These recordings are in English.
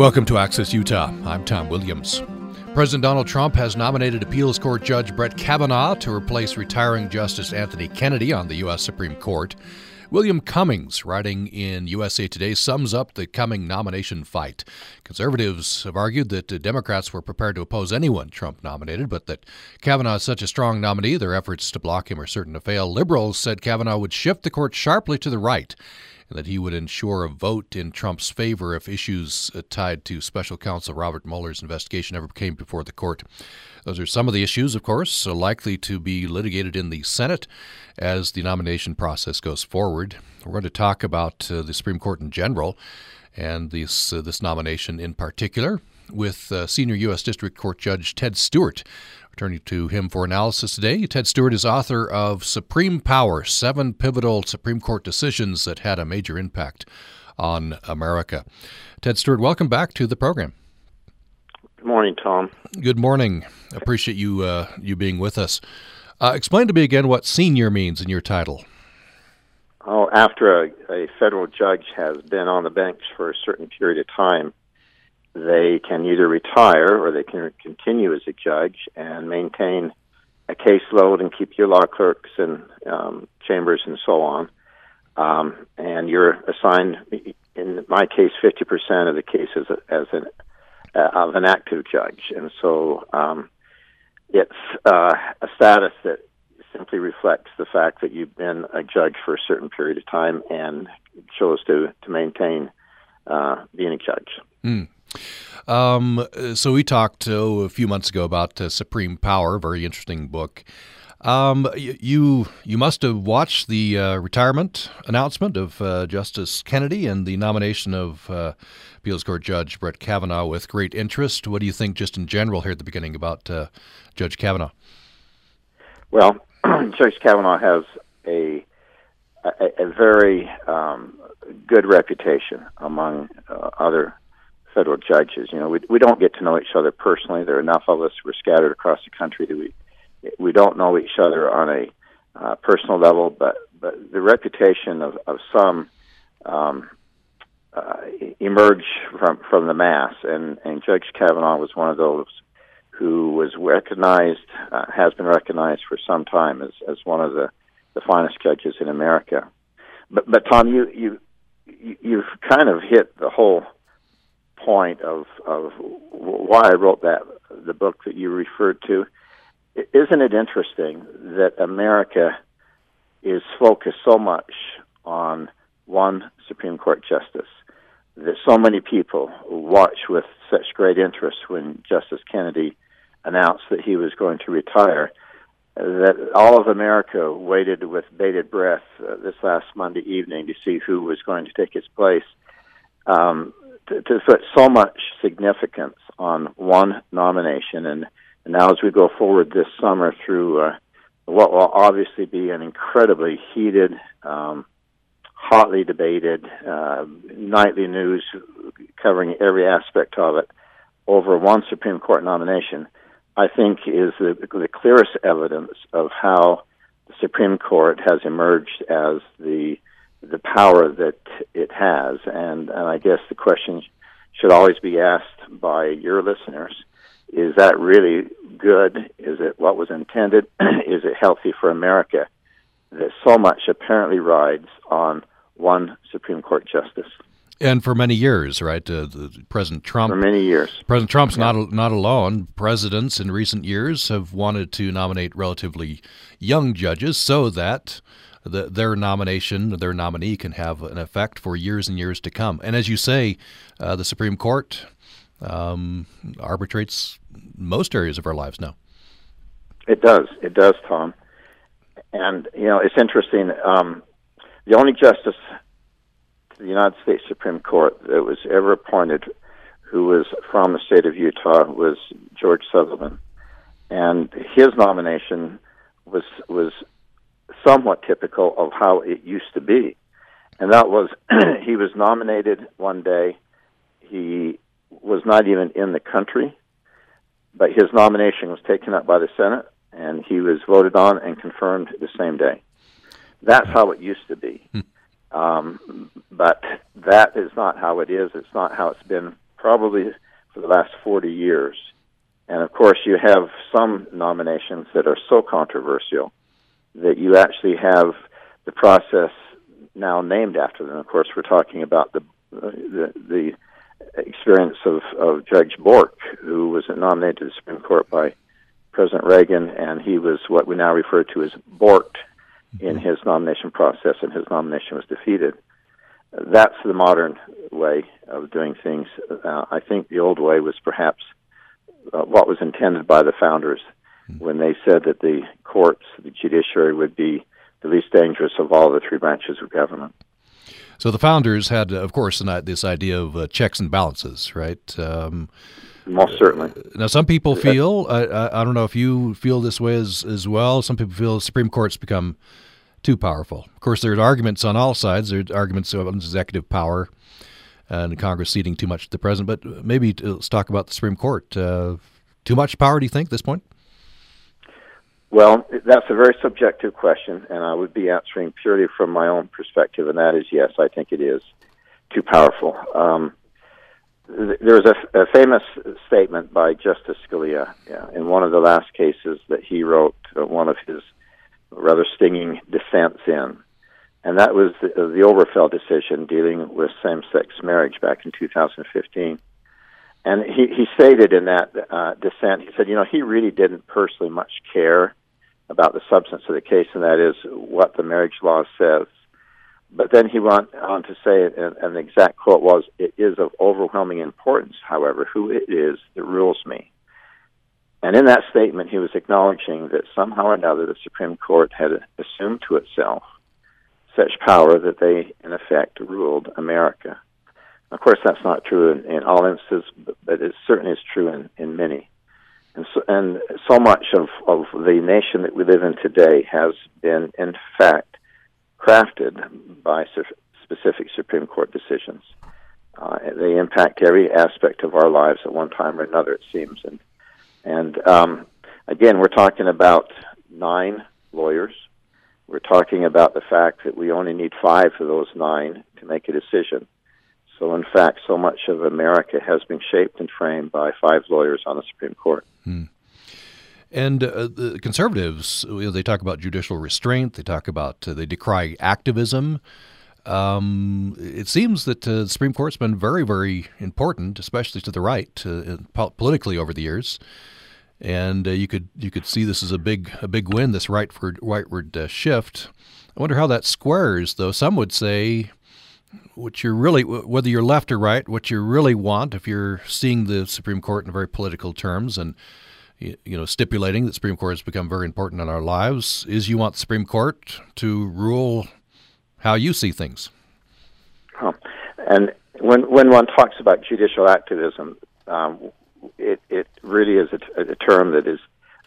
Welcome to Access Utah. I'm Tom Williams. President Donald Trump has nominated appeals court judge Brett Kavanaugh to replace retiring Justice Anthony Kennedy on the U.S. Supreme Court. William Cummings, writing in USA Today, sums up the coming nomination fight. Conservatives have argued that Democrats were prepared to oppose anyone Trump nominated, but that Kavanaugh is such a strong nominee, their efforts to block him are certain to fail. Liberals said Kavanaugh would shift the court sharply to the right and that he would ensure a vote in Trump's favor if issues uh, tied to special counsel Robert Mueller's investigation ever came before the court. Those are some of the issues, of course, likely to be litigated in the Senate as the nomination process goes forward. We're going to talk about uh, the Supreme Court in general and this, uh, this nomination in particular with uh, senior U.S. District Court Judge Ted Stewart. Turning to him for analysis today, Ted Stewart is author of Supreme Power Seven Pivotal Supreme Court Decisions That Had a Major Impact on America. Ted Stewart, welcome back to the program. Good morning, Tom. Good morning. Appreciate you uh, you being with us. Uh, explain to me again what senior means in your title. Oh, after a, a federal judge has been on the bench for a certain period of time, they can either retire or they can continue as a judge and maintain a caseload and keep your law clerks and um, chambers and so on. Um, and you're assigned, in my case, 50% of the cases as an uh, of an active judge, and so um, it's uh, a status that simply reflects the fact that you've been a judge for a certain period of time and chose to to maintain uh, being a judge. Mm. Um, so we talked oh, a few months ago about uh, Supreme Power, very interesting book. Um, you you must have watched the uh, retirement announcement of uh, Justice Kennedy and the nomination of uh, appeals court judge Brett Kavanaugh with great interest. What do you think, just in general, here at the beginning about uh, Judge Kavanaugh? Well, Judge Kavanaugh has a a, a very um, good reputation among uh, other federal judges. You know, we we don't get to know each other personally. There are enough of us who are scattered across the country that we we don't know each other on a uh, personal level, but but the reputation of of some um, uh, emerge from from the mass, and and Judge Kavanaugh was one of those who was recognized, uh, has been recognized for some time as as one of the the finest judges in America. But but Tom, you you you've kind of hit the whole point of of why I wrote that the book that you referred to. Isn't it interesting that America is focused so much on one Supreme Court justice? That so many people watch with such great interest when Justice Kennedy announced that he was going to retire that all of America waited with bated breath uh, this last Monday evening to see who was going to take his place. Um, to, to put so much significance on one nomination, and, and now as we go forward this summer through uh, what will obviously be an incredibly heated, um, hotly debated uh, nightly news covering every aspect of it over one Supreme Court nomination, I think is the, the clearest evidence of how the Supreme Court has emerged as the the power that it has. And, and I guess the question should always be asked by your listeners is that really good? Is it what was intended? is it healthy for America? That so much apparently rides on one Supreme Court justice. And for many years, right? Uh, President Trump. For many years. President Trump's yeah. not not alone. Presidents in recent years have wanted to nominate relatively young judges so that the, their nomination, their nominee, can have an effect for years and years to come. And as you say, uh, the Supreme Court um, arbitrates most areas of our lives now. It does. It does, Tom. And you know, it's interesting. Um, the only justice to the United States Supreme Court that was ever appointed, who was from the state of Utah, was George Sutherland, and his nomination was was somewhat typical of how it used to be. And that was he was nominated one day. He was not even in the country, but his nomination was taken up by the Senate, and he was voted on and confirmed the same day. That's how it used to be. Hmm. Um, but that is not how it is. It's not how it's been probably for the last 40 years. And of course, you have some nominations that are so controversial that you actually have the process now named after them. Of course, we're talking about the the, the experience of, of Judge Bork, who was nominated to the Supreme Court by President Reagan, and he was what we now refer to as borked in his nomination process, and his nomination was defeated. That's the modern way of doing things. Uh, I think the old way was perhaps uh, what was intended by the founders when they said that the courts, the judiciary, would be the least dangerous of all the three branches of government. So the founders had, of course, this idea of uh, checks and balances, right? Um, Most certainly. Now, some people feel, I, I, don't know if you feel this way as, as well, some people feel the Supreme Court's become too powerful. Of course, there's arguments on all sides. There's arguments of executive power and Congress ceding too much to the president. But maybe let's talk about the Supreme Court. Uh, too much power, do you think, at this point? Well, that's a very subjective question, and I would be answering purely from my own perspective, and that is yes, I think it is too powerful. Um, there was a, a, famous statement by Justice Scalia yeah, in one of the last cases that he wrote uh, one of his rather stinging dissents in, and that was the, the Obergefell decision dealing with same-sex marriage back in 2015. And he, he stated in that uh, dissent, he said, you know, he really didn't personally much care about the substance of the case, and that is what the marriage law says. But then he went on to say, and, the exact quote was, It is of overwhelming importance, however, who it is that rules me. And in that statement, he was acknowledging that somehow or another the Supreme Court had assumed to itself such power that they, in effect, ruled America. Of course, that's not true in, in all instances, but, but it certainly is true in, in many. And so, and so much of, of the nation that we live in today has been, in fact, crafted by specific Supreme Court decisions. Uh, they impact every aspect of our lives at one time or another, it seems. And, and um, again, we're talking about nine lawyers. We're talking about the fact that we only need five of those nine to make a decision. So, in fact, so much of America has been shaped and framed by five lawyers on the Supreme Court. Hmm. And uh, the conservatives, you know, they talk about judicial restraint. They talk about uh, they decry activism. Um, it seems that uh, the Supreme Court's been very, very important, especially to the right, uh, politically over the years. And uh, you could you could see this as a big a big win, this rightward rightward uh, shift. I wonder how that squares, though. Some would say what you're really, whether you're left or right, what you really want, if you're seeing the Supreme Court in very political terms and you know stipulating that Supreme Court has become very important in our lives, is you want the Supreme Court to rule how you see things. And when when one talks about judicial activism, um, it it really is a, a term that is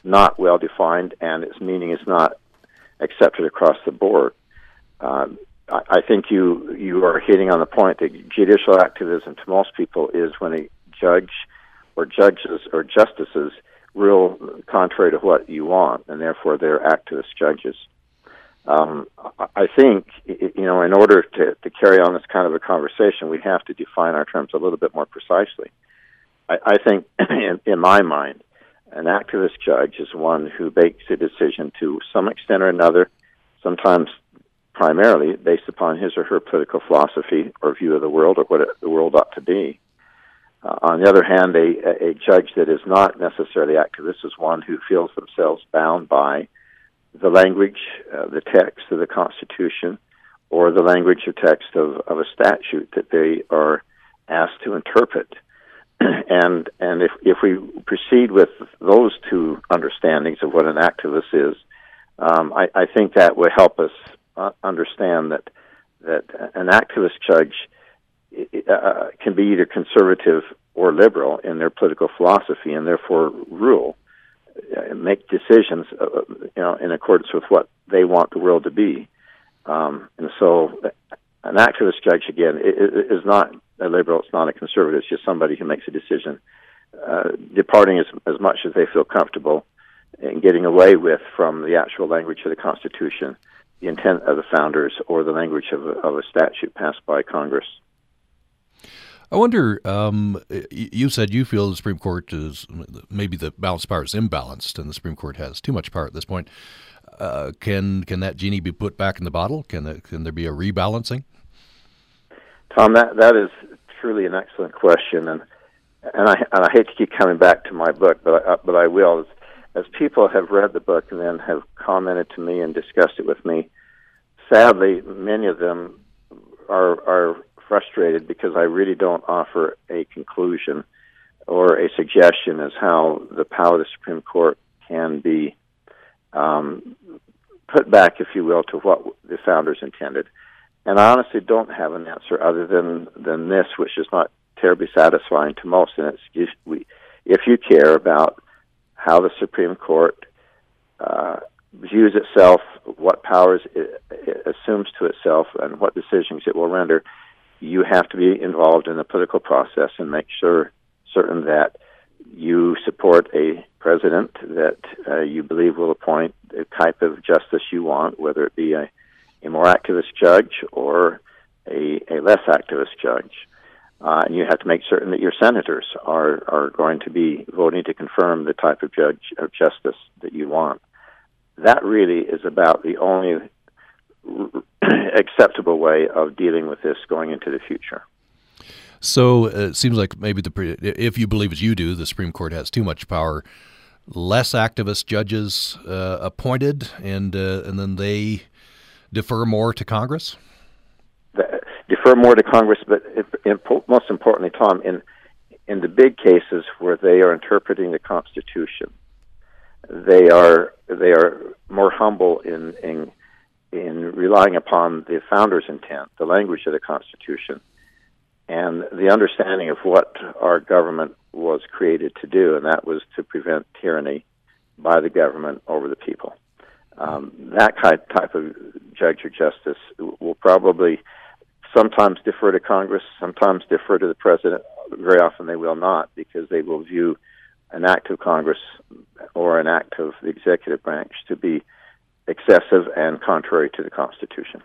not well defined, and its meaning is not accepted across the board. Um, I think you you are hitting on the point that judicial activism to most people is when a judge or judges or justices rule contrary to what you want, and therefore they're activist judges. Um, I think you know in order to, to carry on this kind of a conversation, we have to define our terms a little bit more precisely. I, I think, in, in my mind, an activist judge is one who makes a decision to some extent or another, sometimes primarily based upon his or her political philosophy or view of the world or what it, the world ought to be. Uh, on the other hand, a, a judge that is not necessarily activist is one who feels themselves bound by the language, uh, the text of the Constitution, or the language or text of, of a statute that they are asked to interpret. and and if if we proceed with those two understandings of what an activist is, um, I, I think that would help us uh, understand that that an activist judge uh, can be either conservative or liberal in their political philosophy, and therefore rule, uh, make decisions, uh, you know, in accordance with what they want the world to be. Um, and so, an activist judge again is not a liberal; it's not a conservative. It's just somebody who makes a decision, uh, departing as as much as they feel comfortable, and getting away with from the actual language of the Constitution the intent of the founders or the language of a, of a statute passed by Congress. I wonder. Um, you said you feel the Supreme Court is maybe the balance of power is imbalanced, and the Supreme Court has too much power at this point. Uh, can can that genie be put back in the bottle? Can can there be a rebalancing? Tom, that that is truly an excellent question, and and I and I hate to keep coming back to my book, but I, but I will. As people have read the book and then have commented to me and discussed it with me, sadly, many of them are are frustrated because I really don't offer a conclusion or a suggestion as how the power of the Supreme Court can be um, put back, if you will, to what the founders intended. And I honestly don't have an answer other than than this, which is not terribly satisfying to most. And it's if, we, if you care about how the Supreme Court uh, views itself, what powers it, it assumes to itself, and what decisions it will render, you have to be involved in the political process and make sure certain that you support a president that uh, you believe will appoint the type of justice you want, whether it be a, a more activist judge or a, a less activist judge. Uh, and you have to make certain that your senators are, are going to be voting to confirm the type of judge of justice that you want. That really is about the only acceptable way of dealing with this going into the future. So uh, it seems like maybe the if you believe as you do, the Supreme Court has too much power. Less activist judges uh, appointed, and uh, and then they defer more to Congress. The, defer more to Congress, but in, most importantly, Tom, in in the big cases where they are interpreting the Constitution, they are they are more humble in in in relying upon the founders' intent, the language of the Constitution, and the understanding of what our government was created to do, and that was to prevent tyranny by the government over the people. Um, that type of judge or justice will probably sometimes defer to Congress, sometimes defer to the president. Very often they will not because they will view an act of Congress or an act of the executive branch to be excessive and contrary to the Constitution.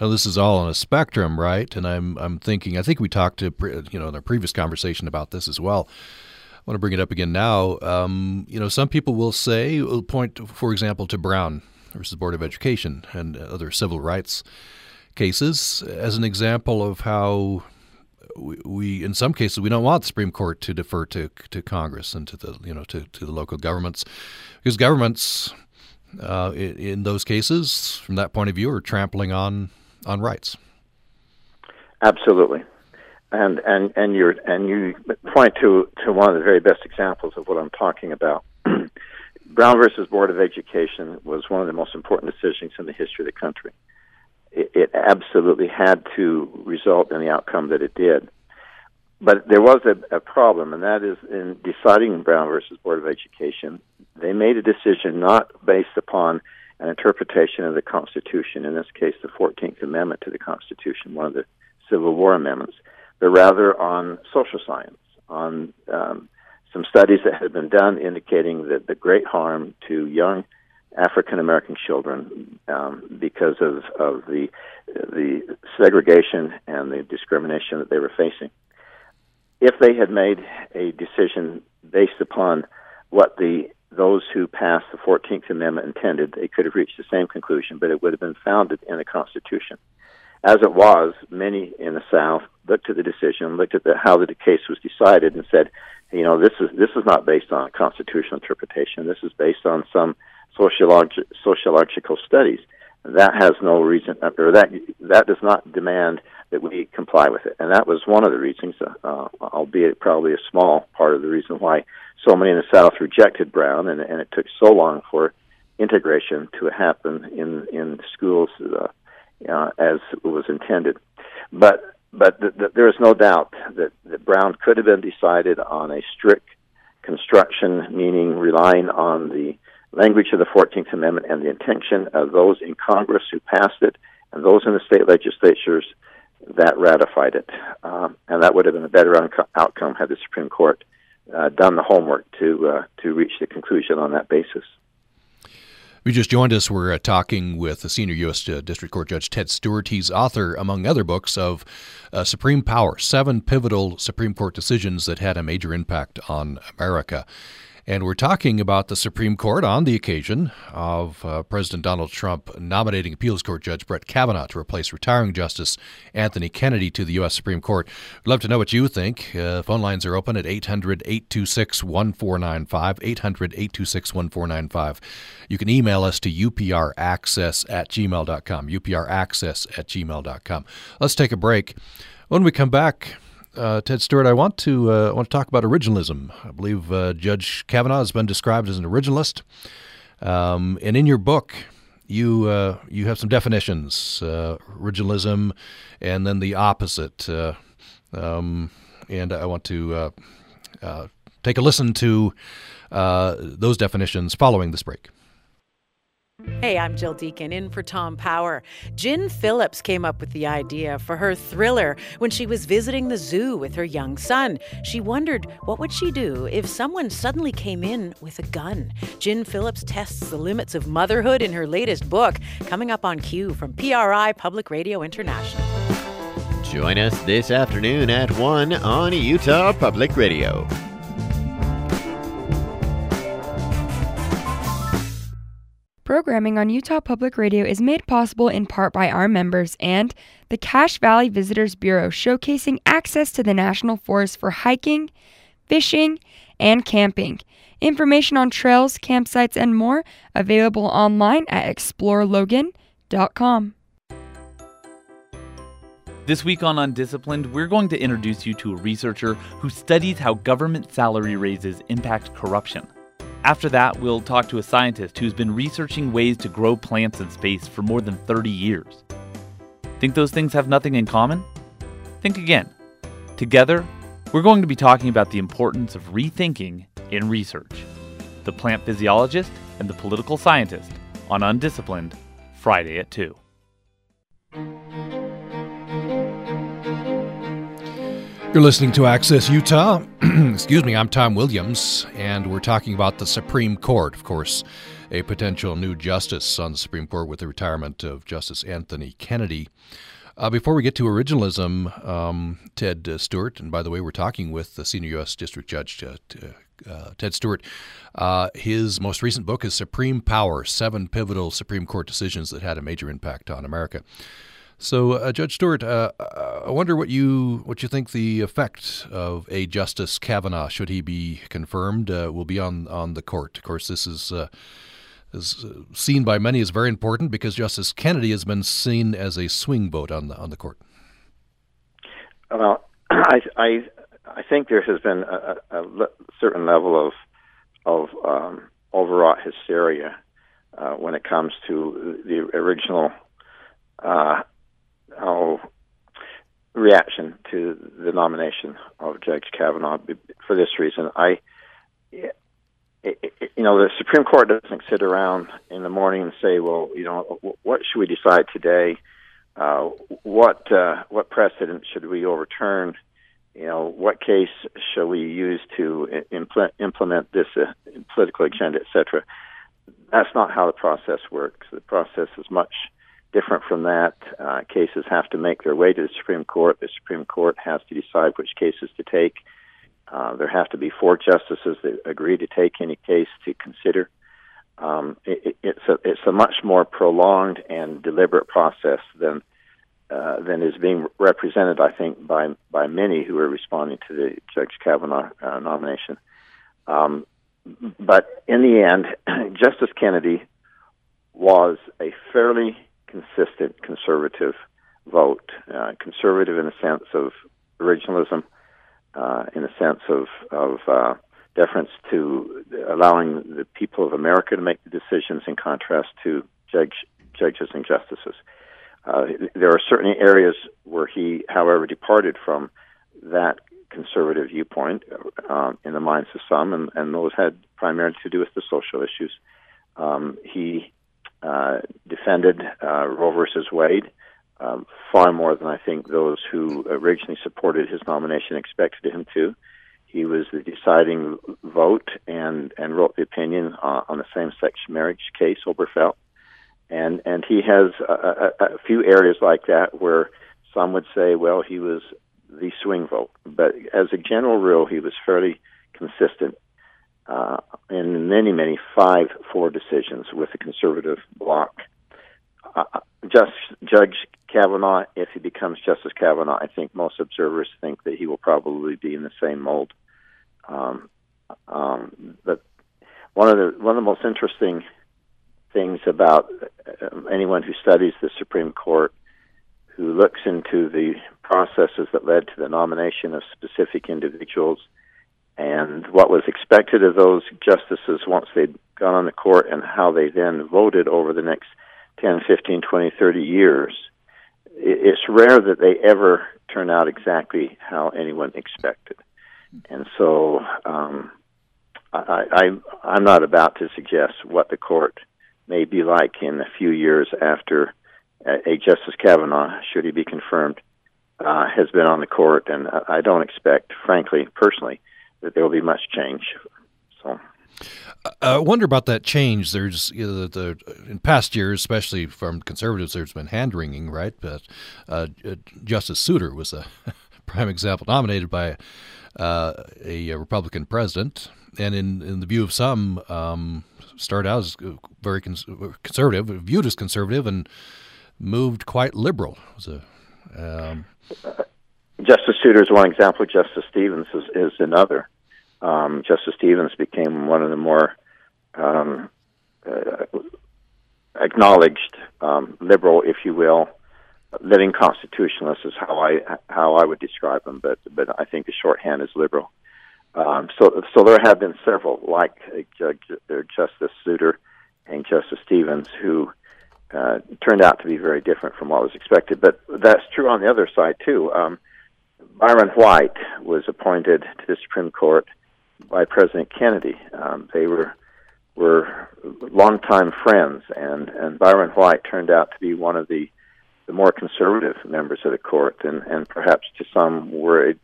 Now, this is all on a spectrum, right? And I'm I'm thinking. I think we talked to you know in our previous conversation about this as well. I want to bring it up again now. Um, you know, some people will say, will point, for example, to Brown versus Board of Education and other civil rights cases as an example of how we, we, in some cases we don't want the Supreme Court to defer to to Congress and to the you know to, to the local governments because governments uh, in, those cases from that point of view are trampling on on rights. Absolutely, and and and you and you point to to one of the very best examples of what I'm talking about. Brown versus Board of Education was one of the most important decisions in the history of the country it, it absolutely had to result in the outcome that it did. But there was a, a problem, and that is in deciding Brown versus Board of Education, they made a decision not based upon an interpretation of the Constitution, in this case, the 14th Amendment to the Constitution, one of the Civil War amendments, but rather on social science, on um, some studies that had been done indicating that the great harm to young African American children um, because of, of the the segregation and the discrimination that they were facing. If they had made a decision based upon what the those who passed the Fourteenth Amendment intended, they could have reached the same conclusion, but it would have been founded in the Constitution. As it was, many in the South looked at the decision, looked at the, how the case was decided, and said, "You know, this is this is not based on a constitutional interpretation. This is based on some." Sociologi- sociological studies. That has no reason, or that that does not demand that we comply with it, and that was one of the reasons, uh, albeit probably a small part of the reason why so many in the South rejected Brown, and, and it took so long for integration to happen in in schools uh, uh, as was intended. But but th- th- there is no doubt that, that Brown could have been decided on a strict construction, meaning relying on the language of the 14th Amendment and the intention of those in Congress who passed it and those in the state legislatures that ratified it. Um, and that would have been a better un- outcome had the Supreme Court uh, done the homework to uh, to reach the conclusion on that basis. We just joined us. We're uh, talking with the senior U.S. Uh, District Court Judge Ted Stewart. He's author, among other books, of uh, Supreme Power Seven Pivotal Supreme Court Decisions That Had a Major Impact on America. And we're talking about the Supreme Court on the occasion of uh, President Donald Trump nominating appeals court judge Brett Kavanaugh to replace retiring Justice Anthony Kennedy to the U.S. Supreme Court. We'd love to know what you think. Uh, phone lines are open at 800 826 1495. 800 826 1495. You can email us to upraccess at gmail.com. upraccess at gmail.com. Let's take a break. When we come back, uh, Ted Stewart, I want to uh, want to talk about originalism. I believe uh, Judge Kavanaugh has been described as an originalist, um, and in your book, you uh, you have some definitions: uh, originalism, and then the opposite. Uh, um, and I want to take a listen to those definitions following this break. Hey, I'm Jill Deacon in for Tom Power. Gin Phillips came up with the idea for her thriller when she was visiting the zoo with her young son. She wondered what would she do if someone suddenly came in with a gun. Gin Phillips tests the limits of motherhood in her latest book, coming up on q from PRI Public Radio International. Join us this afternoon at 1 on Utah Public Radio. Programming on Utah Public Radio is made possible in part by our members and the Cache Valley Visitors Bureau, showcasing access to the National Forest for hiking, fishing, and camping. Information on trails, campsites, and more available online at explorelogan.com. This week on Undisciplined, we're going to introduce you to a researcher who studies how government salary raises impact corruption. After that, we'll talk to a scientist who's been researching ways to grow plants in space for more than 30 years. Think those things have nothing in common? Think again. Together, we're going to be talking about the importance of rethinking in research. The plant physiologist and the political scientist on Undisciplined, Friday at 2. You're listening to Access Utah. Excuse me, I'm Tom Williams, and we're talking about the Supreme Court. Of course, a potential new justice on the Supreme Court with the retirement of Justice Anthony Kennedy. Uh, before we get to originalism, um, Ted uh, Stewart, and by the way, we're talking with the senior U.S. District Judge uh, uh, Ted Stewart. Uh, his most recent book is Supreme Power Seven Pivotal Supreme Court Decisions That Had a Major Impact on America. So, uh, Judge Stewart, uh, I wonder what you what you think the effect of a Justice Kavanaugh, should he be confirmed, uh, will be on on the court. Of course, this is uh, is uh, seen by many as very important because Justice Kennedy has been seen as a swing vote on the on the court. Well, I I, I think there has been a, a, certain level of of um, overwrought hysteria uh, when it comes to the original uh, our reaction to the nomination of Judge Kavanaugh for this reason. I, you know, the Supreme Court doesn't sit around in the morning and say, "Well, you know, what should we decide today? Uh, what uh, what precedent should we overturn? You know, what case shall we use to implement implement this uh, political agenda, etc." That's not how the process works. The process is much different from that. Uh, cases have to make their way to the Supreme Court. The Supreme Court has to decide which cases to take. Uh, there have to be four justices that agree to take any case to consider. Um, it, it's a it's a much more prolonged and deliberate process than uh, than is being represented, I think, by by many who are responding to the Judge Kavanaugh uh, nomination. Um, but in the end, Justice Kennedy was a fairly consistent conservative vote, uh, conservative in the sense of originalism, uh, in the sense of of uh, deference to allowing the people of America to make the decisions, in contrast to judge judges and justices. Uh, there are certain areas where he, however, departed from that conservative viewpoint um, in the minds of some, and, and those had primarily to do with the social issues. Um, he uh, defended uh, Roe versus Wade um, far more than I think those who originally supported his nomination expected him to. He was the deciding vote and and wrote the opinion uh, on the same-sex marriage case, Obergefell, and and he has a, a, a few areas like that where some would say, well, he was the swing vote, but as a general rule, he was fairly consistent uh, in many, many five-four decisions with the conservative bloc. Uh, just Judge Kavanaugh, if he becomes Justice Kavanaugh, I think most observers think that he will probably be in the same mold. Um, um, but one of the one of the most interesting things about uh, anyone who studies the Supreme Court, who looks into the processes that led to the nomination of specific individuals and what was expected of those justices once they'd gone on the court and how they then voted over the next 10, 15, 20, 30 years, it's rare that they ever turn out exactly how anyone expected. And so um, I, I, I'm not about to suggest what the court may be like in a few years after a Justice Kavanaugh, should he be confirmed, uh, has been on the court. And I don't expect, frankly, personally, that there will be much change. So. I wonder about that change. There's you know, the, the, in past years, especially from conservatives, there's been hand wringing, right? But uh, Justice Souter was a prime example, nominated by uh, a, a, Republican president, and in, in the view of some, um, started out as very cons- conservative, viewed as conservative, and moved quite liberal. It was a um, Justice Souter is one example. Justice Stevens is, is another. Um, Justice Stevens became one of the more um, uh, acknowledged um, liberal, if you will, living constitutionalists is how I how I would describe them. But but I think the shorthand is liberal. Um, so so there have been several like uh, uh, Justice Souter and Justice Stevens who uh, turned out to be very different from what was expected. But that's true on the other side too. Um, Byron White was appointed to the Supreme Court by President Kennedy. Um, they were were longtime friends, and and Byron White turned out to be one of the the more conservative members of the court, and and perhaps to some were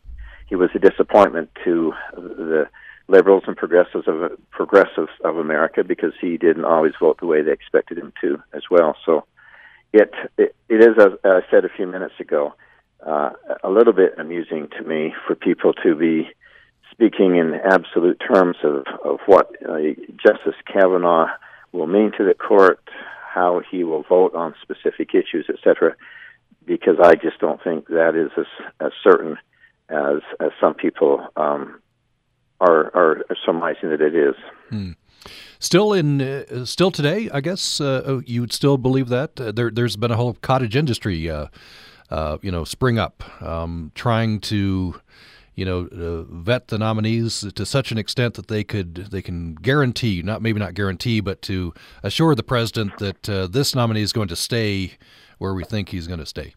he was a disappointment to the liberals and progressives of progressives of America because he didn't always vote the way they expected him to as well. So it it, it is as I said a few minutes ago uh, a little bit amusing to me for people to be speaking in absolute terms of, of what uh, Justice Kavanaugh will mean to the court, how he will vote on specific issues, etc., because I just don't think that is as, as certain as, as some people um, are, are surmising that it is. Hmm. Still in, uh, still today, I guess uh, oh, you would still believe that uh, there, has been a whole cottage industry uh, you know, spring up, um, trying to, you know, uh, vet the nominees to such an extent that they could they can guarantee, not maybe not guarantee, but to assure the president that uh, this nominee is going to stay where we think he's going to stay.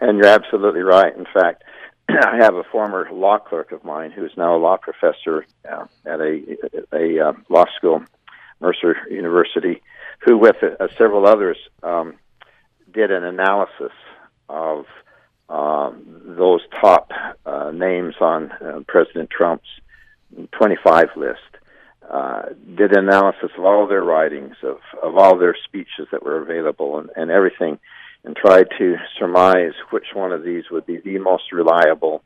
And you're absolutely right. In fact, I have a former law clerk of mine who is now a law professor uh, at a a uh, law school, Mercer University, who, with uh, several others, um, did an analysis of um, those top uh, names on uh, President Trump's 25 list, uh, did an analysis of all their writings, of, of all their speeches that were available, and, and everything, and tried to surmise which one of these would be the most reliable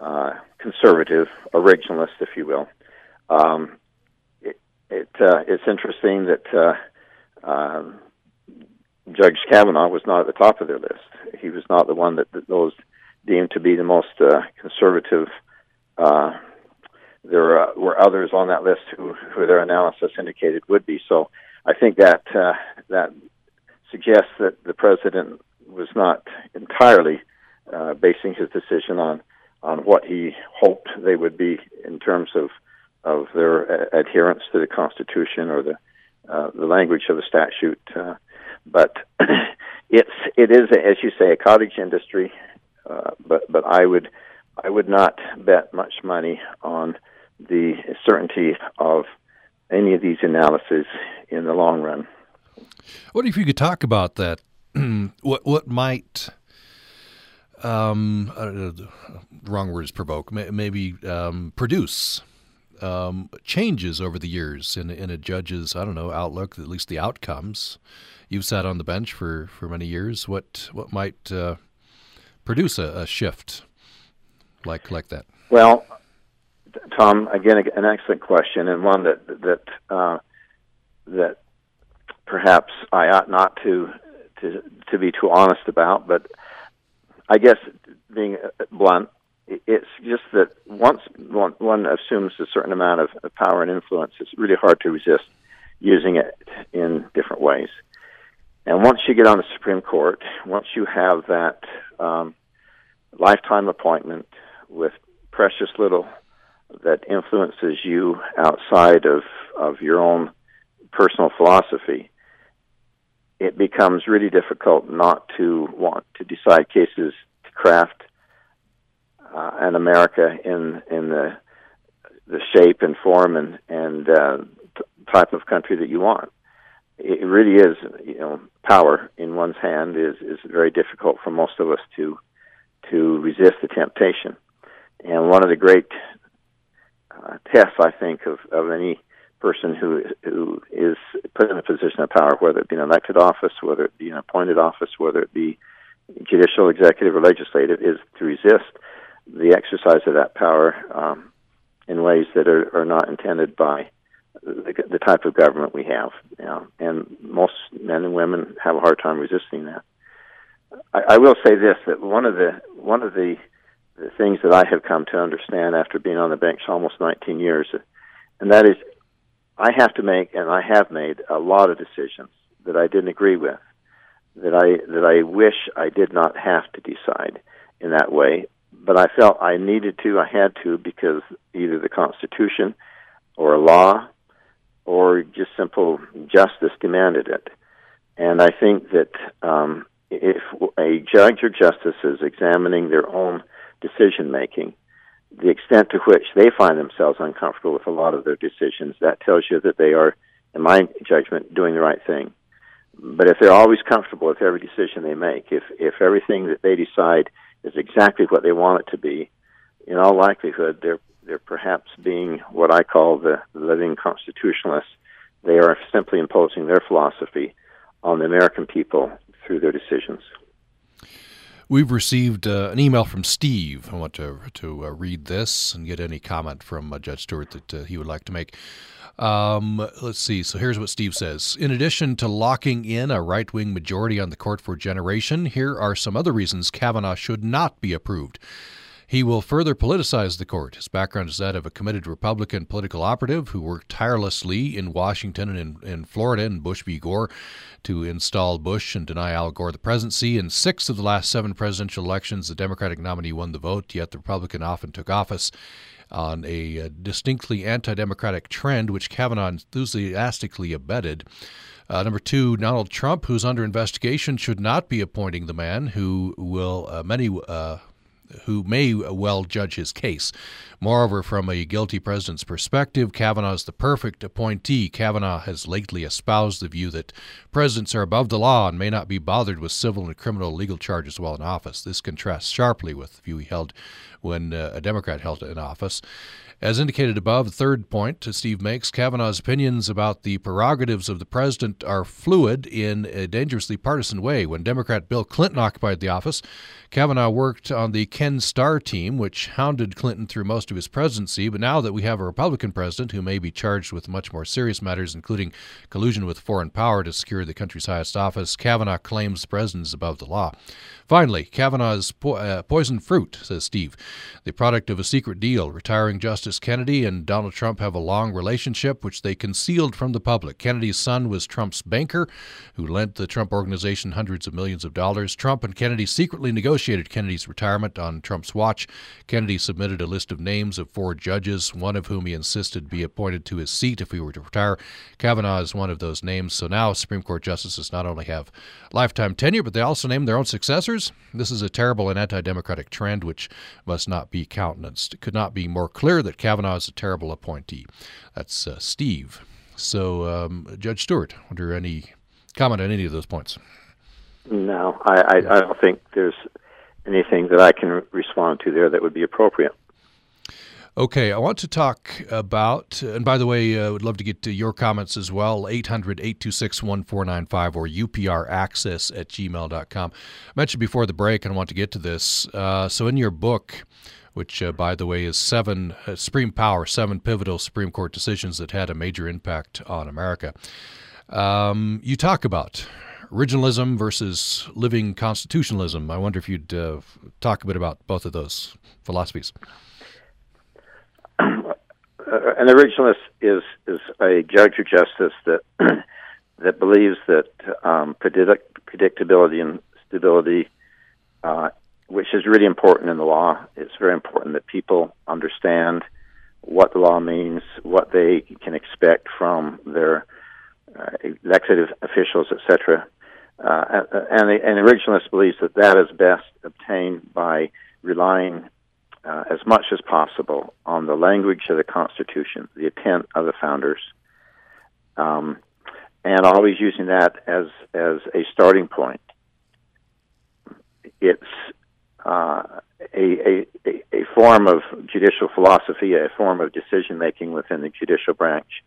uh, conservative, originalist, if you will. Um, it, it uh, it's interesting that uh, um, Judge Kavanaugh was not at the top of their list. He was not the one that, that those deemed to be the most uh, conservative. Uh, there uh, were others on that list who, who their analysis indicated would be. So I think that uh, that suggests that the president was not entirely uh, basing his decision on on what he hoped they would be in terms of of their adherence to the Constitution or the uh, the language of the statute. But it's it is as you say a cottage industry. Uh, but but I would I would not bet much money on the certainty of any of these analyses in the long run. What if you could talk about that? what what might um, uh, wrong words provoke, maybe um, produce um, changes over the years in, in a judge's, I don't know, outlook, at least the outcomes. You've sat on the bench for, for many years. What what might uh, produce a, a, shift like like that? Well, Tom, again, an excellent question, and one that that uh, that perhaps I ought not to to to be too honest about, but I guess being blunt, it's just that once one, assumes a certain amount of power and influence, it's really hard to resist using it in different ways. And once you get on the Supreme Court, once you have that um, lifetime appointment with precious little that influences you outside of, of your own personal philosophy, it becomes really difficult not to want to decide cases to craft uh, an America in in the the shape and form and and uh, t- type of country that you want. It really is, you know, power in one's hand is is very difficult for most of us to to resist the temptation. And one of the great uh, tests, I think, of of any person who who is put in a position of power, whether it be an elected office, whether it be an appointed office, whether it be judicial, executive, or legislative, is to resist the exercise of that power um, in ways that are, are not intended by the, the type of government we have. You know, and most men and women have a hard time resisting that. I, I will say this: that one of the one of the, the things that I have come to understand after being on the bench almost 19 years, and that is, I have to make, and I have made a lot of decisions that I didn't agree with, that I that I wish I did not have to decide in that way but I felt I needed to, I had to, because either the Constitution or law or just simple justice demanded it. And I think that um, if a judge or justice is examining their own decision making, the extent to which they find themselves uncomfortable with a lot of their decisions, that tells you that they are, in my judgment, doing the right thing. But if they're always comfortable with every decision they make, if if everything that they decide is exactly what they want it to be, in all likelihood, they're they're perhaps being what I call the living constitutionalists. They are simply imposing their philosophy on the American people through their decisions. We've received uh, an email from Steve. I want to to uh, read this and get any comment from uh, Judge Stewart that uh, he would like to make. Um, let's see. So here's what Steve says. In addition to locking in a right wing majority on the court for generation, here are some other reasons Kavanaugh should not be approved. He will further politicize the court. His background is that of a committed Republican political operative who worked tirelessly in Washington and in, in Florida in Bush v. Gore to install Bush and deny Al Gore the presidency. In six of the last seven presidential elections, the Democratic nominee won the vote, yet the Republican often took office on a, a distinctly anti democratic trend, which Kavanaugh enthusiastically abetted. Uh, number two, Donald Trump, who's under investigation, should not be appointing the man who will uh, many uh, who may well judge his case. Moreover, from a guilty president's perspective, Kavanaugh is the perfect appointee. Kavanaugh has lately espoused the view that presidents are above the law and may not be bothered with civil and criminal legal charges while in office. This contrasts sharply with the view he held when uh, a Democrat held in office. As indicated above, third point Steve makes Kavanaugh's opinions about the prerogatives of the president are fluid in a dangerously partisan way. When Democrat Bill Clinton occupied the office, Kavanaugh worked on the Ken Starr team, which hounded Clinton through most of his presidency. But now that we have a Republican president who may be charged with much more serious matters, including collusion with foreign power to secure the country's highest office, Kavanaugh claims the president is above the law. Finally, Kavanaugh's po- uh, poisoned fruit, says Steve, the product of a secret deal. Retiring Justice Kennedy and Donald Trump have a long relationship, which they concealed from the public. Kennedy's son was Trump's banker, who lent the Trump organization hundreds of millions of dollars. Trump and Kennedy secretly negotiated Kennedy's retirement on Trump's watch. Kennedy submitted a list of names of four judges, one of whom he insisted be appointed to his seat if he were to retire. Kavanaugh is one of those names. So now Supreme Court justices not only have lifetime tenure, but they also name their own successors this is a terrible and anti democratic trend which must not be countenanced. It could not be more clear that Kavanaugh is a terrible appointee. That's uh, Steve. So, um, Judge Stewart, wonder any comment on any of those points? No, I, I, I don't think there's anything that I can respond to there that would be appropriate. Okay, I want to talk about, and by the way, I uh, would love to get to your comments as well 800 826 1495 or upraccess at gmail.com. I mentioned before the break, and I want to get to this. Uh, so, in your book, which, uh, by the way, is seven uh, Supreme Power, seven pivotal Supreme Court decisions that had a major impact on America, um, you talk about originalism versus living constitutionalism. I wonder if you'd uh, talk a bit about both of those philosophies. uh, an originalist is is a judge or justice that that believes that um, predict, predictability and stability, uh, which is really important in the law, it's very important that people understand what the law means, what they can expect from their uh, officials, etc. Uh, and, the, and the originalist believes that that is best obtained by relying uh, as much as possible on the language of the Constitution, the intent of the founders, um, and always using that as as a starting point. It's uh, a, a a form of judicial philosophy, a form of decision making within the judicial branch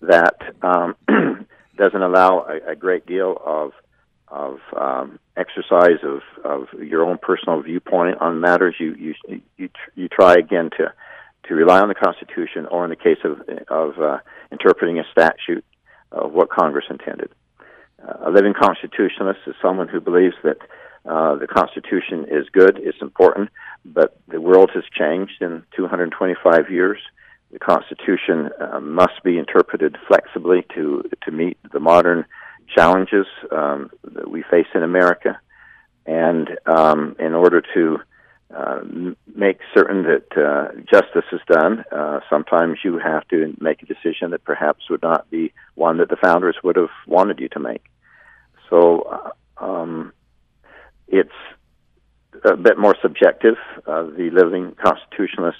that um, doesn't allow a, a great deal of of um, exercise of, of your own personal viewpoint on matters. You you you, you try again to to rely on the Constitution, or in the case of of uh, interpreting a statute, of what Congress intended. Uh, a living constitutionalist is someone who believes that uh, the Constitution is good, it's important, but the world has changed in 225 years. The Constitution uh, must be interpreted flexibly to to meet the modern challenges um, that we face in America, and um, in order to uh, make certain that uh, justice is done, uh, sometimes you have to make a decision that perhaps would not be one that the founders would have wanted you to make. So uh, um, it's a bit more subjective, uh, the living constitutionalist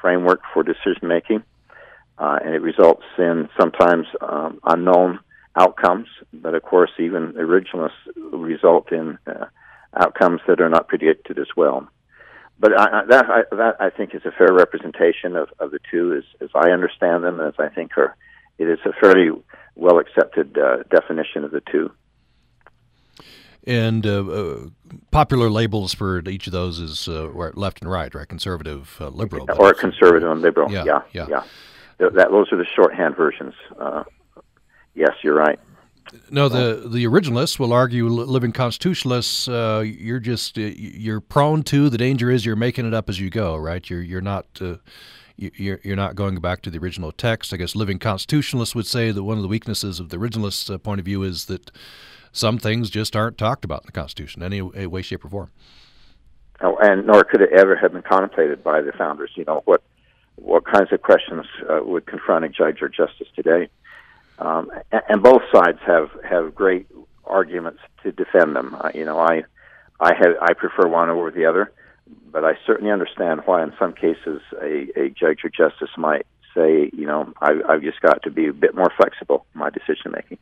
framework for decision making, uh, and it results in sometimes um, unknown outcomes, but of course, even originalists result in uh, outcomes that are not predicted as well. But I, I, that, I, that I think is a fair representation of, of the two, as, as I understand them, and as I think are. It is a fairly well accepted uh, definition of the two. And uh, uh, popular labels for each of those is uh, left and right, right? Conservative, uh, liberal, or conservative and liberal. Yeah, yeah. yeah. yeah. That, those are the shorthand versions. Uh, yes, you're right. No, the the originalists will argue, living constitutionalists, uh, you're just you're prone to the danger is you're making it up as you go, right? You're you're not uh, you're you're not going back to the original text. I guess living constitutionalists would say that one of the weaknesses of the originalist uh, point of view is that some things just aren't talked about in the Constitution in any way, shape, or form. Oh, and nor could it ever have been contemplated by the founders. You know what what kinds of questions uh, would confront a judge or justice today? um, and both sides have have great arguments to defend them. Uh, you know, I I have I prefer one over the other, but I certainly understand why in some cases a, a judge or justice might say, you know, I, I've just got to be a bit more flexible in my decision making.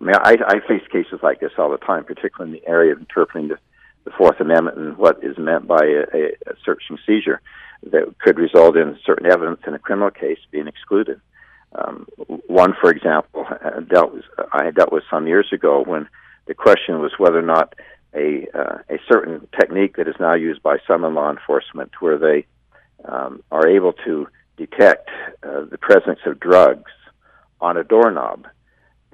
I mean, I, I face cases like this all the time, particularly in the area of interpreting the, the Fourth Amendment and what is meant by a, a, search and seizure that could result in certain evidence in a criminal case being excluded. Um, one, for example, dealt with, I dealt with some years ago when the question was whether or not a uh, a certain technique that is now used by some in law enforcement, where they um, are able to detect uh, the presence of drugs on a doorknob,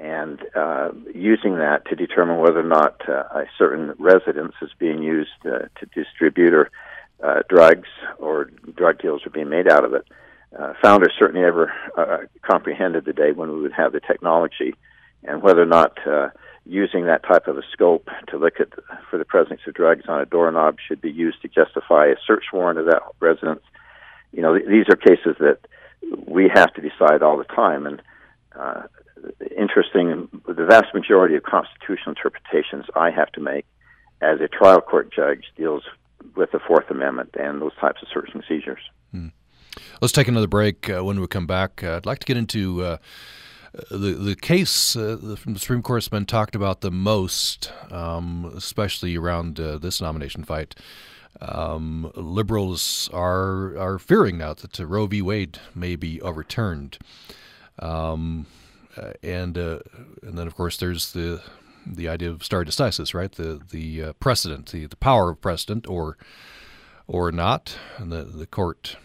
and uh, using that to determine whether or not uh, a certain residence is being used uh, to distribute or uh, drugs or drug deals are being made out of it uh, founders certainly ever uh, comprehended the day when we would have the technology, and whether or not using that type of a scope to look at for the presence of drugs on a doorknob should be used to justify a search warrant of that residence. You know, th- these are cases that we have to decide all the time, and uh, interesting. The vast majority of constitutional interpretations I have to make as a trial court judge deals with the Fourth Amendment and those types of search and seizures. Hmm. Let's take another break. Uh, when we come back, uh, I'd like to get into uh, the the case uh, from the Supreme Court has been talked about the most, um, especially around uh, this nomination fight. Um, liberals are are fearing now that Roe v. Wade may be overturned, um, uh, and uh, and then of course there's the the idea of stare decisis, right? The the uh, precedent, the, the power of precedent, or or not, and the the court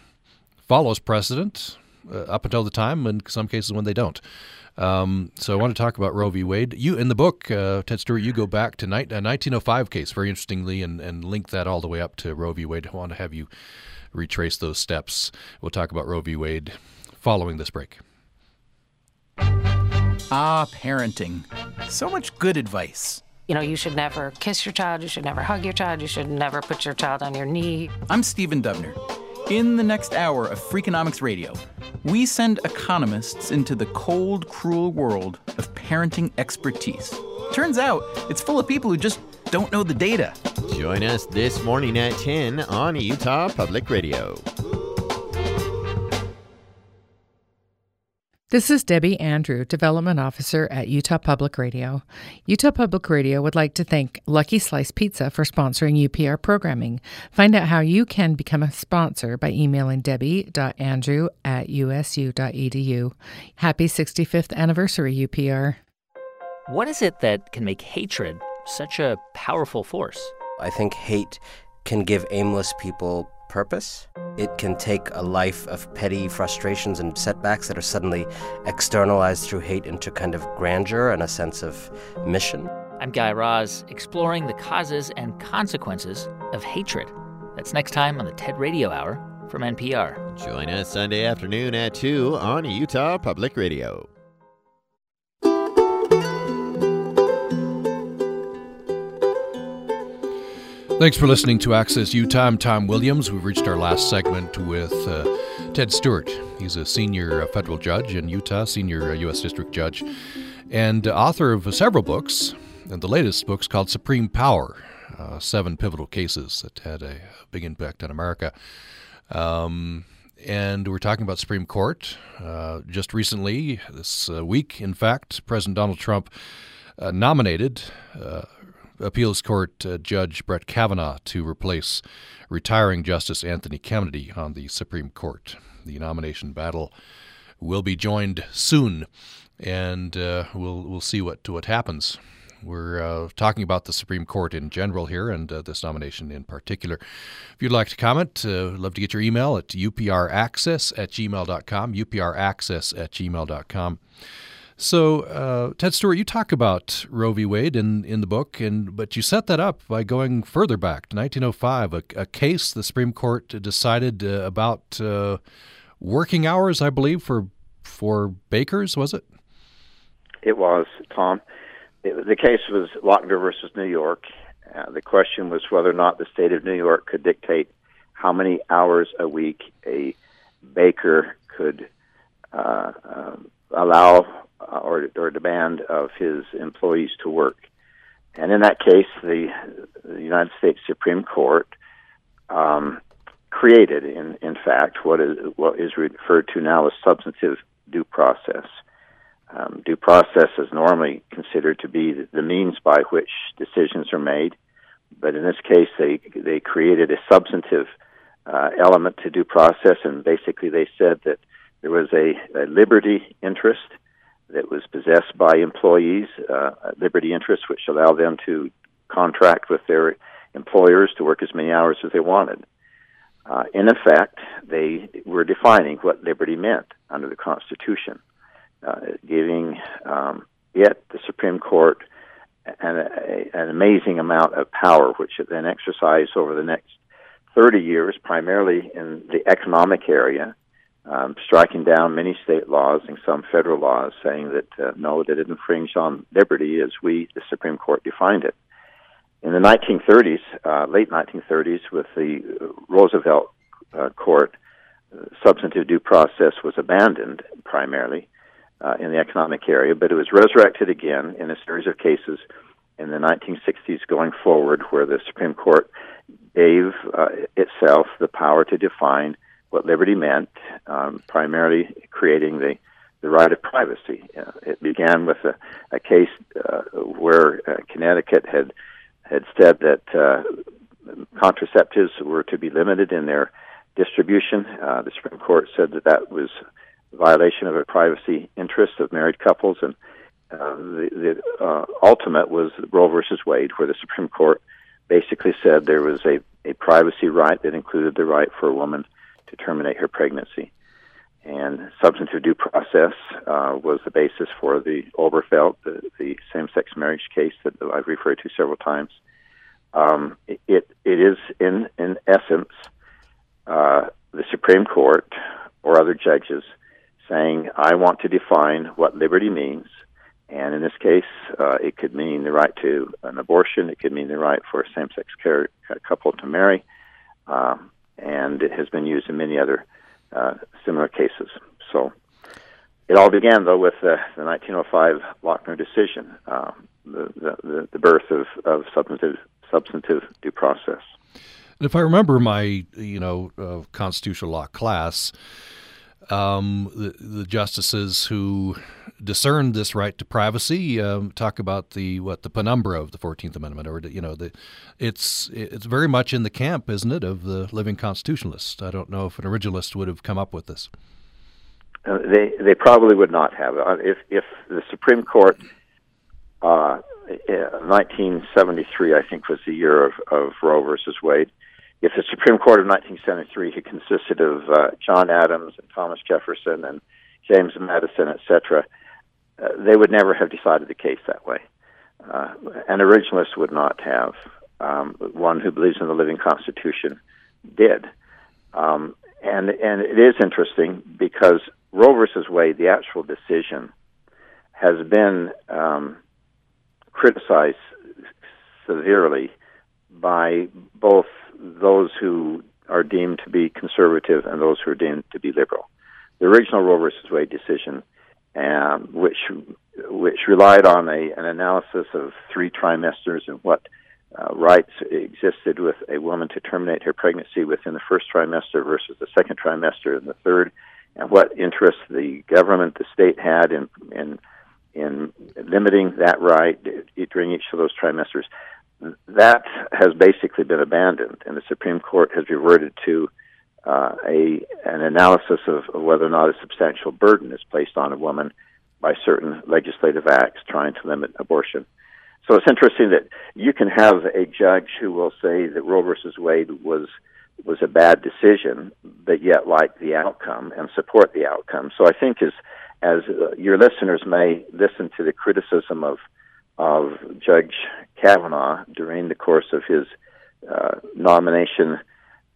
follows precedent uh, up until the time, in some cases when they don't. Um, so I want to talk about Roe v. Wade. You in the book, uh, Ted Stewart, you go back to ni- a 1905 case very interestingly, and, and link that all the way up to Roe v. Wade. I want to have you retrace those steps. We'll talk about Roe v. Wade following this break. Ah, parenting. So much good advice. You know, you should never kiss your child, you should never hug your child, you should never put your child on your knee. I'm Stephen Dubner. In the next hour of Freakonomics Radio, we send economists into the cold, cruel world of parenting expertise. Turns out it's full of people who just don't know the data. Join us this morning at 10 on Utah Public Radio. This is Debbie Andrew, Development Officer at Utah Public Radio. Utah Public Radio would like to thank Lucky Slice Pizza for sponsoring UPR programming. Find out how you can become a sponsor by emailing debbie.andrew at usu.edu. Happy 65th anniversary, UPR. What is it that can make hatred such a powerful force? I think hate can give aimless people purpose. It can take a life of petty frustrations and setbacks that are suddenly externalized through hate into kind of grandeur and a sense of mission. I'm Guy Raz, exploring the causes and consequences of hatred. That's next time on the TED Radio Hour from NPR. Join us Sunday afternoon at 2 on Utah Public Radio. Thanks for listening to Access Utah. I'm Tom Williams. We've reached our last segment with uh, Ted Stewart. He's a senior uh, federal judge in Utah, senior uh, U.S. district judge, and author of several books. And the latest book's called Supreme Power uh, Seven Pivotal Cases That Had a Big Impact on America. Um, and we're talking about Supreme Court. Uh, just recently, this uh, week, in fact, President Donald Trump nominated appeals court uh, judge Brett Kavanaugh to replace retiring Justice Anthony Kennedy on the Supreme Court. The nomination battle will be joined soon, and uh, we'll we'll see what what happens. We're uh, talking about the Supreme Court in general here, and uh, this nomination in particular. If you'd like to comment, uh, love to get your email at upraccess at gmail.com, upraccess at gmail.com. So, uh, Ted Stewart, you talk about Roe v. Wade in, in the book, and but you set that up by going further back to 1905, a, a case the Supreme Court decided uh, about uh, working hours, I believe, for for bakers. Was it? It was, Tom. It, the case was Lochner versus New York. Uh, the question was whether or not the state of New York could dictate how many hours a week a baker could uh, um, allow uh, or, or demand of his employees to work. And in that case, the, the United States Supreme Court um, created, in, in fact, what is, what is referred to now as substantive due process. Um, due process is normally considered to be the means by which decisions are made, but in this case, they they created a substantive uh, element to due process, and basically they said that there was a, a liberty interest that was possessed by employees, uh, liberty interests, which allow them to contract with their employers to work as many hours as they wanted. Uh, in effect, they were defining what liberty meant under the Constitution, uh, giving um, the Supreme Court, an, a, an amazing amount of power, which it then exercised over the next 30 years, primarily in the economic area, um, striking down many state laws and some federal laws, saying that uh, no, that it infringed on liberty as we, the Supreme Court, defined it. In the 1930s, uh, late 1930s, with the Roosevelt uh, Court, uh, substantive due process was abandoned primarily uh, in the economic area, but it was resurrected again in a series of cases in the 1960s going forward, where the Supreme Court gave uh, itself the power to define what liberty meant, um, primarily creating the, the right of privacy. Uh, it began with a, a case uh, where uh, Connecticut had had said that uh, contraceptives were to be limited in their distribution. Uh, the Supreme Court said that that was a violation of a privacy interest of married couples, and uh, the, the ultimate was Roe versus Wade, where the Supreme Court basically said there was a, a privacy right that included the right for a woman to terminate her pregnancy. And substantive due process uh, was the basis for the Obergefell, the, the same-sex marriage case that I've referred to several times. Um, it it is in in essence uh, the Supreme Court or other judges saying, "I want to define what liberty means." And in this case, uh, it could mean the right to an abortion. It could mean the right for a same-sex couple to marry, um, and it has been used in many other uh, similar cases. So it all began, though, with the, the 1905 Lochner decision, uh, the, the, the birth of, of substantive substantive due process. And if I remember my, you know, uh, constitutional law class, um, the, the, justices who discerned this right to privacy um, talk about the what the penumbra of the Fourteenth Amendment, or you know, the it's it's very much in the camp, isn't it, of the living constitutionalists? I don't know if an originalist would have come up with this. Uh, they they probably would not have. Uh, if if the Supreme Court uh, 1973, I think, was the year of, of Roe versus Wade. If the Supreme Court of 1973 had consisted of uh, John Adams and Thomas Jefferson and James Madison, etc., uh, they would never have decided the case that way. Uh, an originalist would not have. Um, one who believes in the living Constitution did. Um, and and it is interesting because Roe versus Wade, the actual decision, has been um, criticized severely by both those who are deemed to be conservative and those who are deemed to be liberal. The original Roe versus Wade decision, um, which which relied on a, an analysis of three trimesters and what uh, rights existed with a woman to terminate her pregnancy within the first trimester versus the second trimester and the third, and what interest the government, the state had in in in limiting that right during each of those trimesters. That has basically been abandoned, and the Supreme Court has reverted to uh, a an analysis of, of whether or not a substantial burden is placed on a woman by certain legislative acts trying to limit abortion. So it's interesting that you can have a judge who will say that Roe versus Wade was was a bad decision, but yet like the outcome and support the outcome. So I think as as uh, your listeners may listen to the criticism of of Judge Kavanaugh during the course of his uh, nomination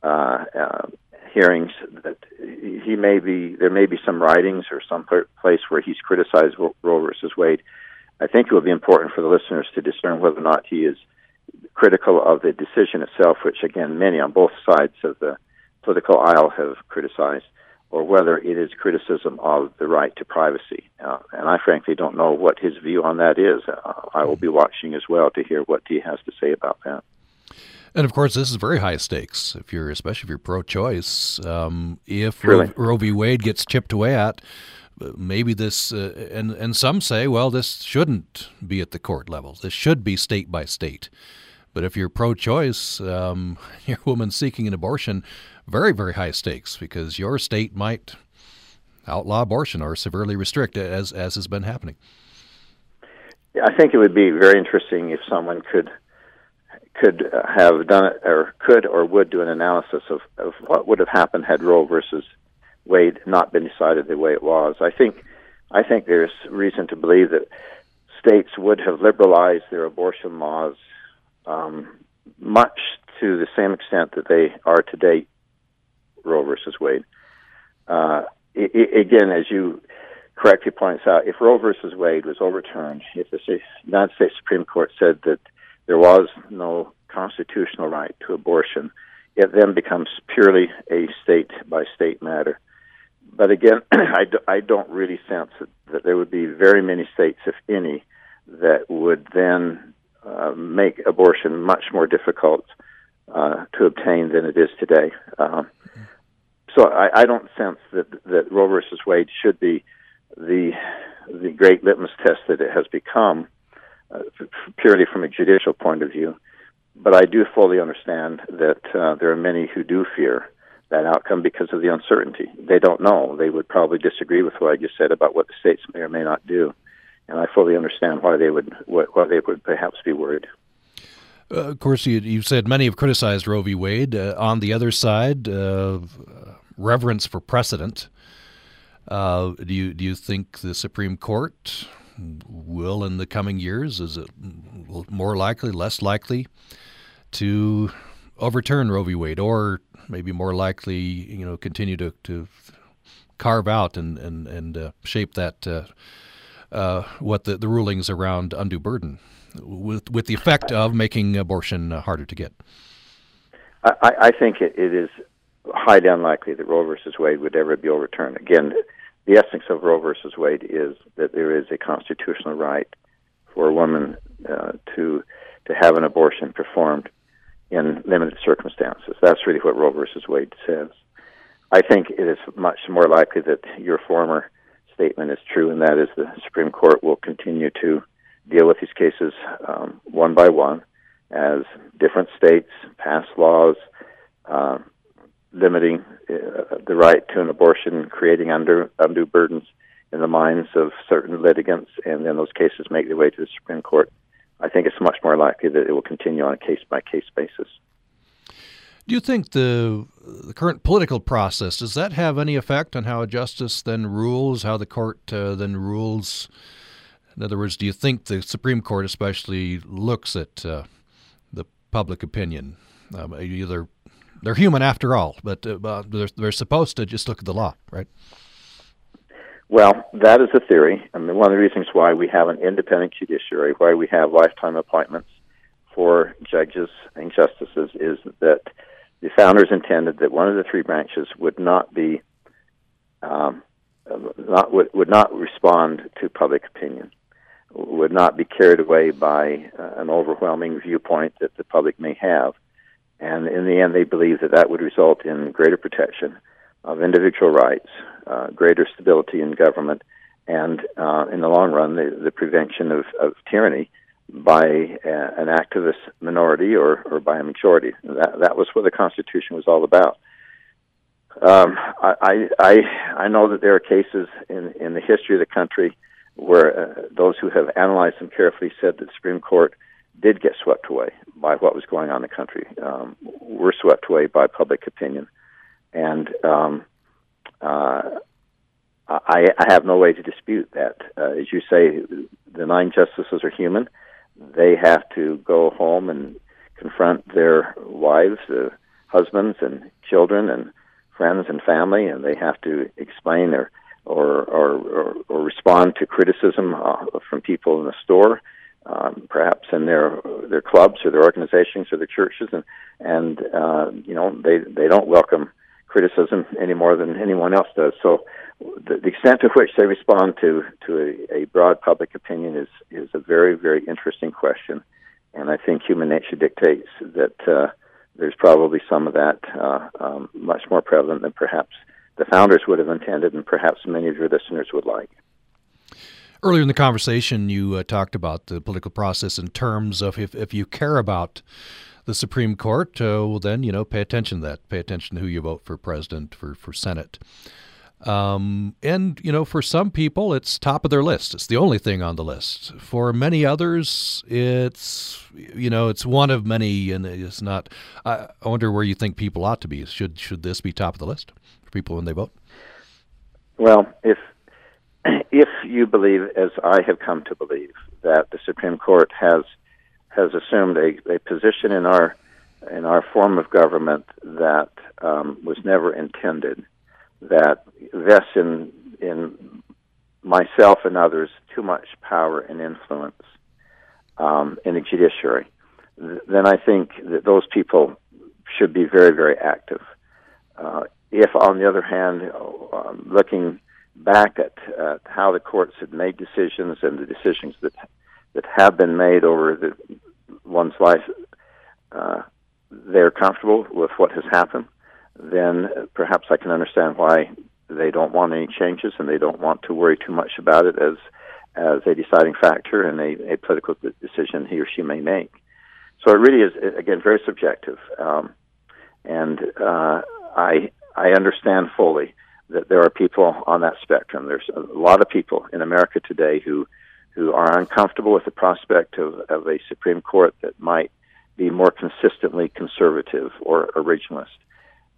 uh, uh, hearings, that he may be there may be some writings or some place where he's criticized Roe versus Wade. I think it will be important for the listeners to discern whether or not he is critical of the decision itself, which again many on both sides of the political aisle have criticized or whether it is criticism of the right to privacy. Uh, and I frankly don't know what his view on that is. Uh, I will be watching as well to hear what he has to say about that. And of course, this is very high stakes. If you're, especially if you're pro-choice, um, if Roe, Roe v. Wade gets chipped away at, maybe this, uh, and and some say, well, this shouldn't be at the court level. This should be state by state. But if you're pro-choice, um, you're a woman seeking an abortion, very, very high stakes because your state might outlaw abortion or severely restrict it, as as has been happening. Yeah, I think it would be very interesting if someone could could have done it, or could or would do an analysis of, of what would have happened had Roe versus Wade not been decided the way it was. I think I think there's reason to believe that states would have liberalized their abortion laws um, much to the same extent that they are today Roe versus Wade. Uh, it, it, again, as you correctly points out, if Roe versus Wade was overturned, if the United States Supreme Court said that there was no constitutional right to abortion, it then becomes purely a state by state matter. But again, I, do, I don't really sense that, that there would be very many states, if any, that would then uh, make abortion much more difficult uh, to obtain than it is today. Uh, so I, I don't sense that that Roe versus Wade should be the the great litmus test that it has become, uh, purely from a judicial point of view. but I do fully understand that uh, there are many who do fear that outcome because of the uncertainty. They don't know. They would probably disagree with what I just said about what the states may or may not do, and I fully understand why they would why they would perhaps be worried. Uh, of course, you, you said many have criticized Roe v. Wade. Uh, on the other side, uh, reverence for precedent. Uh, do you do you think the Supreme Court will, in the coming years, is it more likely, less likely, to overturn Roe v. Wade, or maybe more likely, you know, continue to, to carve out and and and uh, shape that uh, what the, the rulings around undue burden, with with the effect of making abortion harder to get. I, I think it, it is highly unlikely that Roe versus Wade would ever be overturned. Again, the essence of Roe versus Wade is that there is a constitutional right for a woman uh, to to have an abortion performed in limited circumstances. That's really what Roe versus Wade says. I think it is much more likely that your former statement is true, and that is the Supreme Court will continue to deal with these cases um, one by one as different states pass laws uh, limiting uh, the right to an abortion, creating undue, undue burdens in the minds of certain litigants, and then those cases make their way to the Supreme Court. I think it's much more likely that it will continue on a case by case basis. Do you think the, the current political process does that have any effect on how justice then rules, how the court uh, then rules? In other words, do you think the Supreme Court especially looks at uh, the public opinion? Um, either they're human after all, but uh, they're, they're supposed to just look at the law, right? Well, that is a theory. I mean, one of the reasons why we have an independent judiciary, why we have lifetime appointments for judges and justices, is that the founders intended that one of the three branches would not be um, not would, would not respond to public opinion, would not be carried away by uh, an overwhelming viewpoint that the public may have, and in the end, they believed that that would result in greater protection of individual rights, uh, greater stability in government, and uh, in the long run, the, the prevention of, of tyranny by a, an activist minority or, or by a majority. That that was what the Constitution was all about. Um, I, I I know that there are cases in in the history of the country where uh, those who have analyzed them carefully said that the Supreme Court did get swept away by what was going on in the country. Um, were swept away by public opinion and um, uh, I, I have no way to dispute that. Uh, as you say, the nine justices are human. They have to go home and confront their wives, uh, husbands, and children, and friends and family, and they have to explain or or or, or, or respond to criticism uh, from people in the store, um, perhaps in their their clubs or their organizations or their churches, and and uh, you know they they don't welcome criticism any more than anyone else does. So the, the extent to which they respond to to a, a broad public opinion is is a very very interesting question, and I think human nature dictates that uh, there's probably some of that uh, um, much more prevalent than perhaps the founders would have intended, and perhaps many of your listeners would like. Earlier in the conversation, you uh, talked about the political process in terms of if, if you care about the Supreme Court, uh, well, then, you know, pay attention to that. Pay attention to who you vote for president, for, for Senate. Um, and, you know, for some people, it's top of their list. It's the only thing on the list. For many others, it's, you know, it's one of many, and it's not. I, I wonder where you think people ought to be. Should, should this be top of the list for people when they vote? Well, if if you believe, as I have come to believe, that the Supreme Court has has assumed a, a position in our in our form of government that um, was never intended, that vests in in myself and others too much power and influence um, in the judiciary, then I think that those people should be very, very active. Uh, if, on the other hand, um, looking back at uh, how the courts have made decisions and the decisions that that have been made over the, one's life, uh, they're comfortable with what has happened, then perhaps I can understand why they don't want any changes and they don't want to worry too much about it as as a deciding factor in a, a political decision he or she may make. so it really is again very subjective, um, and uh, I I understand fully that there are people on that spectrum. There's a lot of people in America today who who are uncomfortable with the prospect of, of a Supreme Court that might be more consistently conservative or originalist.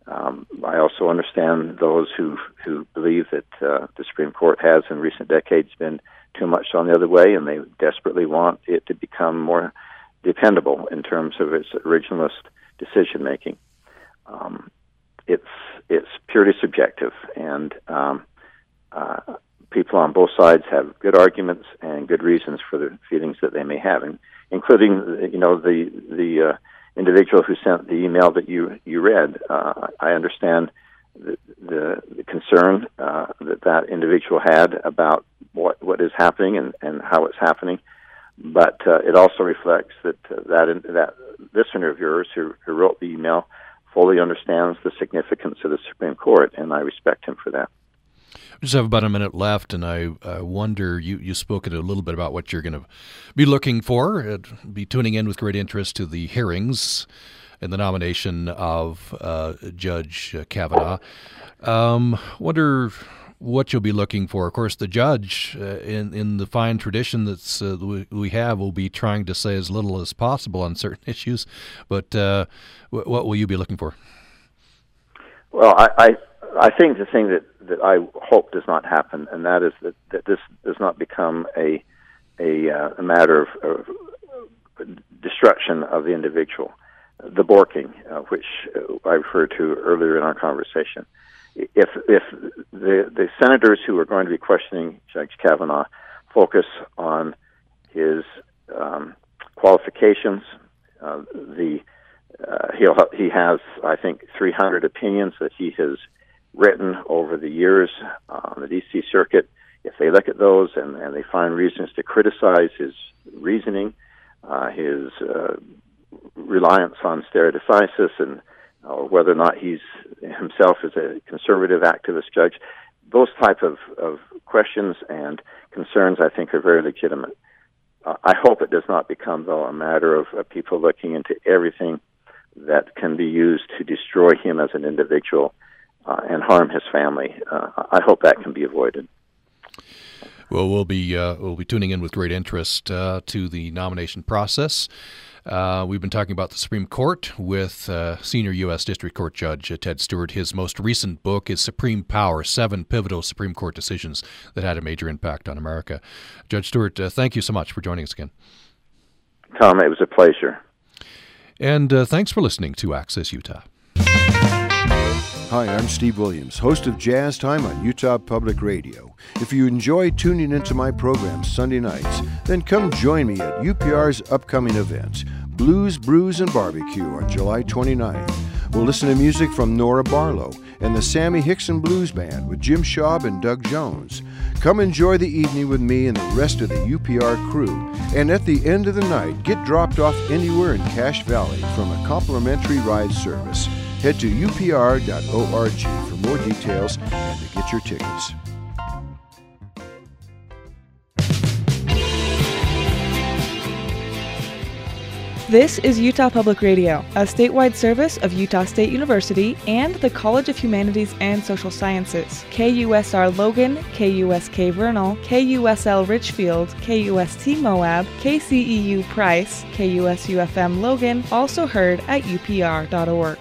Um, I also understand those who who believe that uh, the Supreme Court has, in recent decades, been too much on the other way, and they desperately want it to become more dependable in terms of its originalist decision making. Um, it's it's purely subjective, and um, uh, people on both sides have good arguments and good reasons for the feelings that they may have, and including you know the the uh, individual who sent the email that you you read. Uh, I understand the the, concern uh, that that individual had about what what is happening and and how it's happening, but uh, it also reflects that uh, that that listener of yours who, who wrote the email fully understands the significance of the Supreme Court, and I respect him for that. Just have about a minute left, and I uh, wonder you you spoke a little bit about what you're going to be looking for. Uh, be tuning in with great interest to the hearings and the nomination of uh, Judge Kavanaugh. Um, wonder what you'll be looking for. Of course, the judge, uh, in in the fine tradition that uh, we, we, have, will be trying to say as little as possible on certain issues. But uh, w- what will you be looking for? Well, I, I I think the thing that that I hope does not happen, and that is that, that this does not become a a, uh, a matter of, of, destruction of the individual, the borking, uh, which uh, I referred to earlier in our conversation. If if the the senators who are going to be questioning Judge Kavanaugh focus on his um, qualifications, uh, the uh, he'll he has I think 300 opinions that he has written over the years on the D.C. Circuit, if they look at those and, and they find reasons to criticize his reasoning, uh, his uh, reliance on stare and or whether or not he's himself is a conservative activist judge, those type of, of questions and concerns I think are very legitimate. Uh, I hope it does not become though a matter of uh, people looking into everything that can be used to destroy him as an individual uh, and harm his family. Uh, I hope that can be avoided. Well, we'll be uh, we'll be tuning in with great interest uh, to the nomination process. Uh, we've been talking about the Supreme Court with uh, senior U.S. District Court Judge Ted Stewart. His most recent book is Supreme Power Seven Pivotal Supreme Court Decisions That Had a Major Impact on America. Judge Stewart, thank you so much for joining us again. Tom, it was a pleasure. And thanks for listening to Access Utah. Hi, I'm Steve Williams, host of Jazz Time on Utah Public Radio. If you enjoy tuning into my program Sunday nights, then come join me at UPR's upcoming event, Blues, Brews, and Barbecue on July 29th. We'll listen to music from Nora Barlow and the Sammy Hickson Blues Band with Jim Schaub and Doug Jones. Come enjoy the evening with me and the rest of the UPR crew. And at the end of the night, get dropped off anywhere in Cache Valley from a complimentary ride service. Head to upr.org for more details and to get your tickets. This is Utah Public Radio, a statewide service of Utah State University and the College of Humanities and Social Sciences. KUSR Logan, KUSK Vernal, KUSL Richfield, KUST Moab, KCEU Price, KUSUFM Logan, also heard at upr.org.